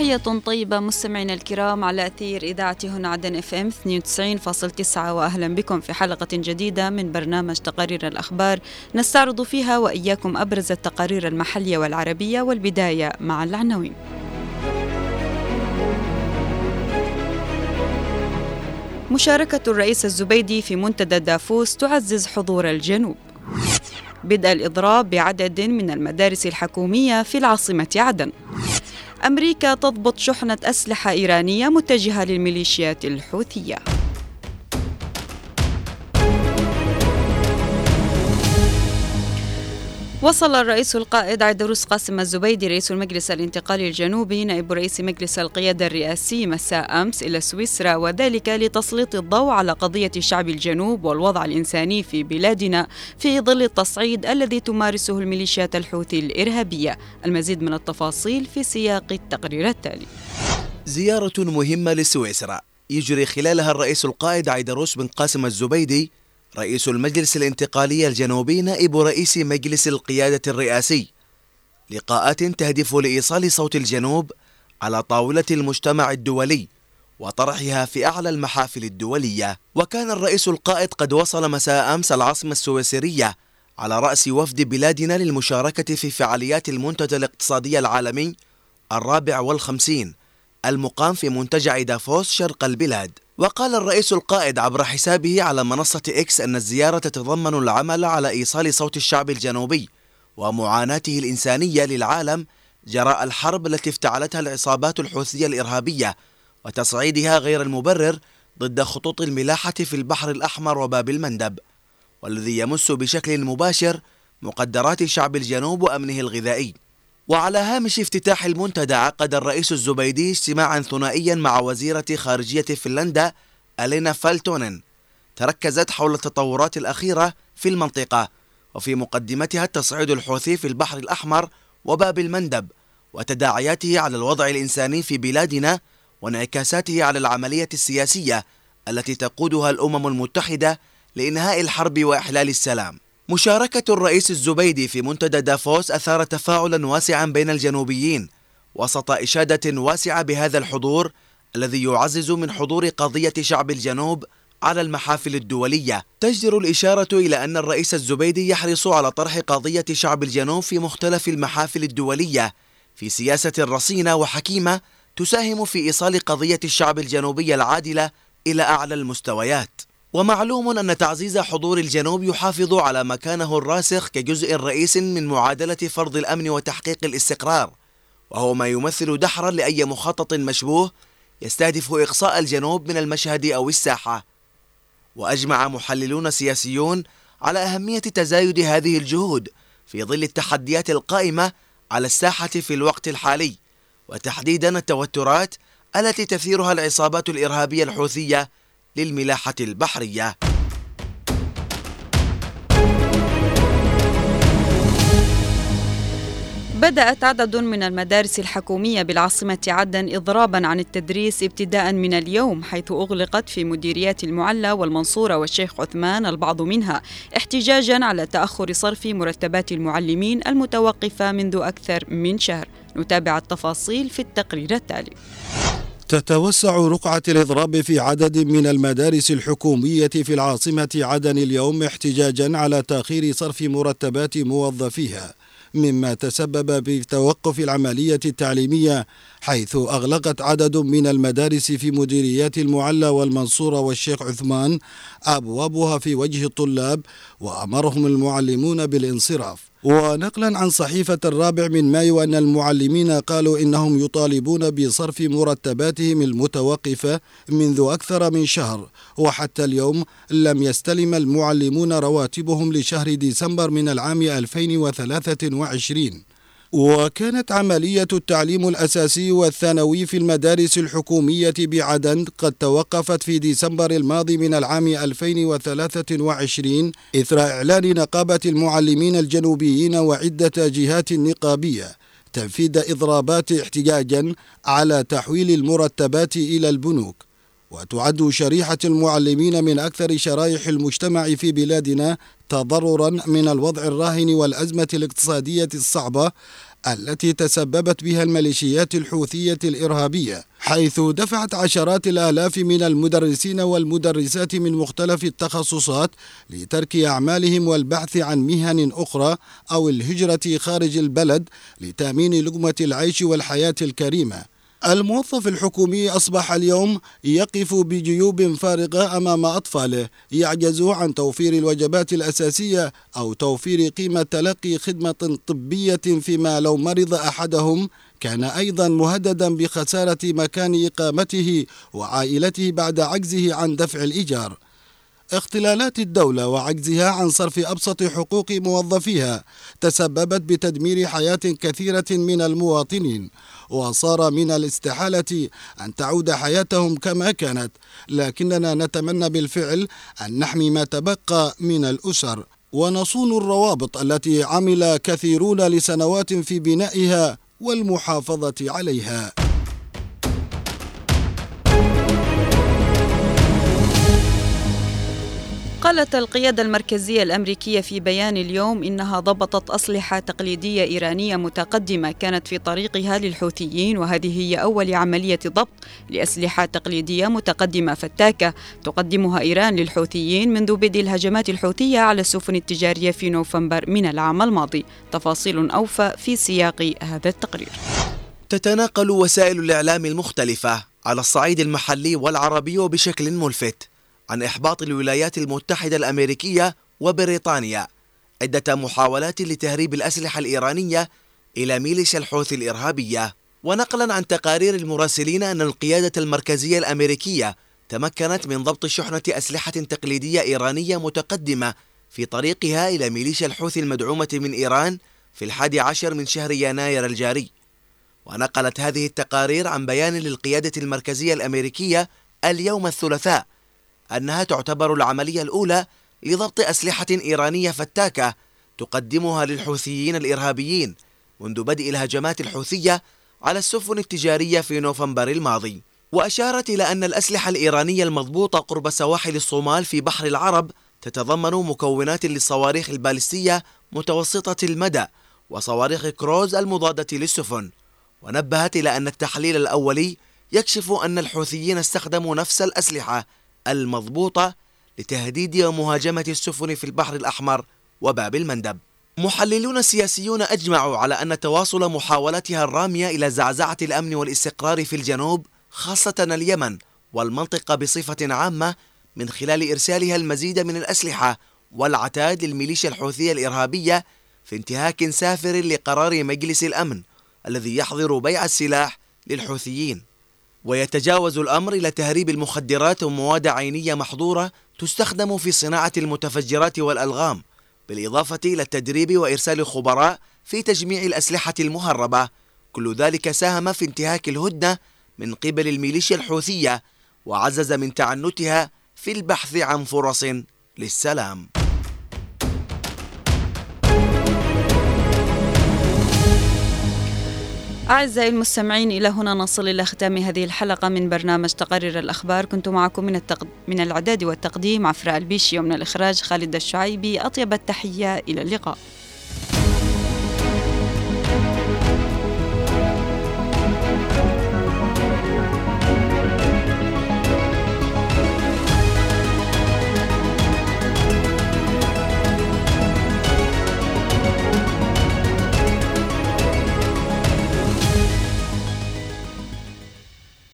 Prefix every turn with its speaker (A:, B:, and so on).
A: تحية طيبة مستمعينا الكرام على أثير إذاعة هنا عدن إف إم 92.9 وأهلا بكم في حلقة جديدة من برنامج تقارير الأخبار نستعرض فيها وإياكم أبرز التقارير المحلية والعربية والبداية مع العناوين. مشاركة الرئيس الزبيدي في منتدى دافوس تعزز حضور الجنوب. بدء الإضراب بعدد من المدارس الحكومية في العاصمة عدن. أمريكا تضبط شحنة أسلحة إيرانية متجهة للميليشيات الحوثية. وصل الرئيس القائد عيدروس قاسم الزبيدي رئيس المجلس الانتقالي الجنوبي نائب رئيس مجلس القيادة الرئاسي مساء أمس إلى سويسرا وذلك لتسليط الضوء على قضية شعب الجنوب والوضع الإنساني في بلادنا في ظل التصعيد الذي تمارسه الميليشيات الحوثي الإرهابية. المزيد من التفاصيل في سياق التقرير التالي.
B: زيارة مهمة لسويسرا. يجري خلالها الرئيس القائد عيدروس بن قاسم الزبيدي رئيس المجلس الانتقالي الجنوبي نائب رئيس مجلس القيادة الرئاسي. لقاءات تهدف لإيصال صوت الجنوب على طاولة المجتمع الدولي وطرحها في أعلى المحافل الدولية. وكان الرئيس القائد قد وصل مساء أمس العاصمة السويسرية على رأس وفد بلادنا للمشاركة في فعاليات المنتدى الاقتصادي العالمي الرابع والخمسين المقام في منتجع دافوس شرق البلاد. وقال الرئيس القائد عبر حسابه على منصة إكس أن الزيارة تتضمن العمل على إيصال صوت الشعب الجنوبي ومعاناته الإنسانية للعالم جراء الحرب التي افتعلتها العصابات الحوثية الإرهابية وتصعيدها غير المبرر ضد خطوط الملاحة في البحر الأحمر وباب المندب والذي يمس بشكل مباشر مقدرات شعب الجنوب وأمنه الغذائي. وعلى هامش افتتاح المنتدى عقد الرئيس الزبيدي اجتماعا ثنائيا مع وزيرة خارجية فنلندا ألينا فالتونن تركزت حول التطورات الأخيرة في المنطقة وفي مقدمتها التصعيد الحوثي في البحر الأحمر وباب المندب وتداعياته على الوضع الإنساني في بلادنا وانعكاساته على العملية السياسية التي تقودها الأمم المتحدة لإنهاء الحرب وإحلال السلام. مشاركة الرئيس الزبيدي في منتدى دافوس أثار تفاعلا واسعا بين الجنوبيين وسط إشادة واسعة بهذا الحضور الذي يعزز من حضور قضية شعب الجنوب على المحافل الدولية. تجدر الإشارة إلى أن الرئيس الزبيدي يحرص على طرح قضية شعب الجنوب في مختلف المحافل الدولية في سياسة رصينة وحكيمة تساهم في إيصال قضية الشعب الجنوبي العادلة إلى أعلى المستويات. ومعلوم أن تعزيز حضور الجنوب يحافظ على مكانه الراسخ كجزء رئيس من معادلة فرض الأمن وتحقيق الاستقرار وهو ما يمثل دحرا لأي مخطط مشبوه يستهدف إقصاء الجنوب من المشهد أو الساحة. وأجمع محللون سياسيون على أهمية تزايد هذه الجهود في ظل التحديات القائمة على الساحة في الوقت الحالي وتحديدا التوترات التي تثيرها العصابات الإرهابية الحوثية للملاحة البحرية.
A: بدأت عدد من المدارس الحكومية بالعاصمة عدن إضرابا عن التدريس ابتداء من اليوم حيث أغلقت في مديريات المعلى والمنصورة والشيخ عثمان البعض منها احتجاجا على تأخر صرف مرتبات المعلمين المتوقفة منذ أكثر من شهر. نتابع التفاصيل في التقرير التالي.
C: تتوسع رقعة الإضراب في عدد من المدارس الحكومية في العاصمة عدن اليوم احتجاجا على تأخير صرف مرتبات موظفيها مما تسبب في توقف العملية التعليمية حيث أغلقت عدد من المدارس في مديريات المعلى والمنصورة والشيخ عثمان أبوابها في وجه الطلاب وأمرهم المعلمون بالانصراف. ونقلا عن صحيفة الرابع من مايو أن المعلمين قالوا إنهم يطالبون بصرف مرتباتهم المتوقفة منذ أكثر من شهر وحتى اليوم لم يستلم المعلمون رواتبهم لشهر ديسمبر من العام 2023 وكانت عملية التعليم الأساسي والثانوي في المدارس الحكومية بعدن قد توقفت في ديسمبر الماضي من العام 2023 إثر إعلان نقابة المعلمين الجنوبيين وعدة جهات نقابية تنفيذ إضرابات احتجاجا على تحويل المرتبات إلى البنوك. وتعد شريحة المعلمين من أكثر شرائح المجتمع في بلادنا تضررا من الوضع الراهن والأزمة الاقتصادية الصعبة التي تسببت بها الميليشيات الحوثية الإرهابية حيث دفعت عشرات الآلاف من المدرسين والمدرسات من مختلف التخصصات لترك أعمالهم والبحث عن مهن أخرى أو الهجرة خارج البلد لتأمين لقمة العيش والحياة الكريمة. الموظف الحكومي أصبح اليوم يقف بجيوب فارغة أمام أطفاله يعجز عن توفير الوجبات الأساسية أو توفير قيمة تلقي خدمة طبية فيما لو مرض أحدهم. كان أيضا مهددا بخسارة مكان إقامته وعائلته بعد عجزه عن دفع الإيجار. اختلالات الدولة وعجزها عن صرف أبسط حقوق موظفيها تسببت بتدمير حياة كثيرة من المواطنين وصار من الاستحالة أن تعود حياتهم كما كانت. لكننا نتمنى بالفعل أن نحمي ما تبقى من الأسر. ونصون الروابط التي عمل كثيرون لسنوات في بنائها والمحافظة عليها.
A: قالت القيادة المركزية الأمريكية في بيان اليوم إنها ضبطت أسلحة تقليدية إيرانية متقدمة كانت في طريقها للحوثيين وهذه هي أول عملية ضبط لأسلحة تقليدية متقدمة فتاكة تقدمها إيران للحوثيين منذ بدء الهجمات الحوثية على السفن التجارية في نوفمبر من العام الماضي. تفاصيل أوفى في سياق هذا التقرير.
B: تتناقل وسائل الإعلام المختلفة على الصعيد المحلي والعربي وبشكل ملفت. عن إحباط الولايات المتحدة الأمريكية وبريطانيا عدة محاولات لتهريب الأسلحة الإيرانية إلى ميليشيا الحوثي الإرهابية. ونقلا عن تقارير المراسلين أن القيادة المركزية الأمريكية تمكنت من ضبط شحنة أسلحة تقليدية إيرانية متقدمة في طريقها إلى ميليشيا الحوثي المدعومة من إيران في الحادي عشر من شهر يناير الجاري. ونقلت هذه التقارير عن بيان للقيادة المركزية الأمريكية اليوم الثلاثاء. أنها تعتبر العملية الأولى لضبط أسلحة إيرانية فتاكة تقدمها للحوثيين الإرهابيين منذ بدء الهجمات الحوثية على السفن التجارية في نوفمبر الماضي. وأشارت إلى أن الأسلحة الإيرانية المضبوطة قرب سواحل الصومال في بحر العرب تتضمن مكونات للصواريخ البالستية متوسطة المدى وصواريخ كروز المضادة للسفن. ونبهت إلى أن التحليل الأولي يكشف أن الحوثيين استخدموا نفس الأسلحة المضبوطة لتهديد ومهاجمة السفن في البحر الأحمر وباب المندب. محللون سياسيون أجمعوا على أن تواصل محاولتها الرامية إلى زعزعة الأمن والاستقرار في الجنوب خاصة اليمن والمنطقة بصفة عامة من خلال إرسالها المزيد من الأسلحة والعتاد للميليشيا الحوثية الإرهابية في انتهاك سافر لقرار مجلس الأمن الذي يحظر بيع السلاح للحوثيين. ويتجاوز الأمر إلى تهريب المخدرات ومواد عينية محظورة تستخدم في صناعة المتفجرات والألغام بالإضافة إلى التدريب وإرسال خبراء في تجميع الأسلحة المهربة. كل ذلك ساهم في انتهاك الهدنة من قبل الميليشيا الحوثية وعزز من تعنتها في البحث عن فرص للسلام.
A: أعزائي المستمعين إلى هنا نصل إلى ختام هذه الحلقة من برنامج تقرر الأخبار. كنت معكم من, التقد... من الإعداد والتقديم عفراء البيشي ومن الإخراج خالد الشعيبي. أطيب التحية إلى اللقاء.